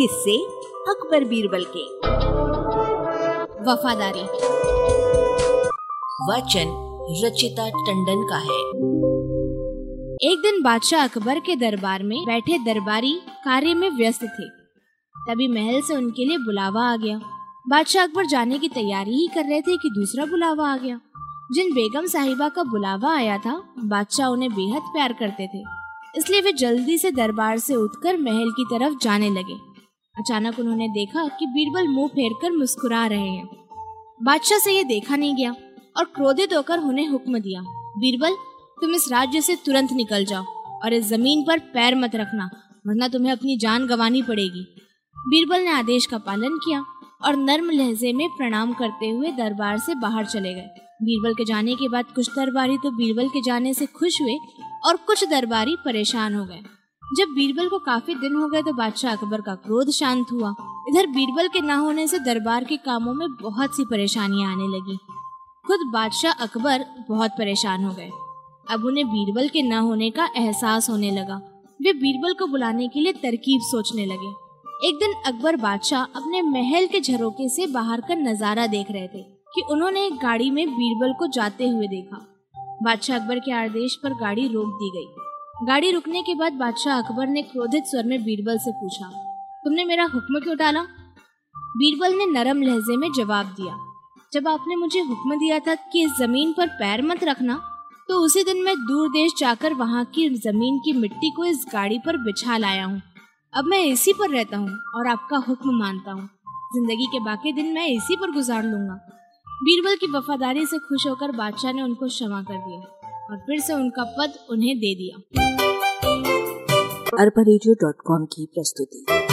किससे अकबर बीरबल के। वफादारी। वचन रचिता टंडन का है। एक दिन बादशाह अकबर के दरबार में बैठे दरबारी कार्य में व्यस्त थे। तभी महल से उनके लिए बुलावा आ गया। बादशाह अकबर जाने की तैयारी ही कर रहे थे कि दूसरा बुलावा आ गया। जिन बेगम साहिबा का बुलावा आया था बादशाह उन्हें बेहद प्यार करते थे। इसलिए वे जल्दी से दरबार से उठकर महल की तरफ़ जाने लगे। अचानक उन्होंने देखा कि बीरबल मुँह फेर कर मुस्कुरा रहे हैं। बादशाह से ये देखा नहीं गया और क्रोधित होकर उन्हें हुक्म दिया, बीरबल, तुम इस राज्य से तुरंत निकल जाओ और इस ज़मीन पर पैर मत रखना, वरना तुम्हें अपनी जान गंवानी पड़ेगी। बीरबल ने आदेश का पालन किया और नर्म लहजे में प्रणाम करते हुए दरबार से बाहर चले गए। बीरबल के जाने के बाद कुछ दरबारी तो बीरबल के जाने से खुश हुए और कुछ दरबारी परेशान हो गए। जब बीरबल को काफ़ी दिन हो गए तो बादशाह अकबर का क्रोध शांत हुआ। इधर बीरबल के न होने से दरबार के कामों में बहुत सी परेशानियाँ आने लगी। खुद बादशाह अकबर बहुत परेशान हो गए। अब उन्हें बीरबल के न होने का एहसास होने लगा। वे बीरबल को बुलाने के लिए तरकीब सोचने लगे। एक दिन अकबर बादशाह अपने महल के झरोके से बाहर का नज़ारा देख रहे थे कि उन्होंने एक गाड़ी में बीरबल को जाते हुए देखा। बादशाह अकबर के आदेश पर गाड़ी रोक दी गई। गाड़ी रुकने के बाद बादशाह अकबर ने क्रोधित स्वर में बीरबल से पूछा, तुमने मेरा हुक्म क्यों डाला बीरबल ने नरम लहजे में जवाब दिया, जब आपने मुझे हुक्म दिया था कि इस ज़मीन पर पैर मत रखना तो उसी दिन मैं दूर देश जाकर वहाँ की ज़मीन की मिट्टी को इस गाड़ी पर बिछा लाया हूँ। अब मैं इसी पर रहता हूँ और आपका हुक्म मानता हूँ। ज़िंदगी के बाकी दिन मैं इसी पर गुजार लूँगा। बीरबल की वफादारी से खुश होकर बादशाह ने उनको क्षमा कर दिया और फिर से उनका पद उन्हें दे दिया। अरबा की प्रस्तुति।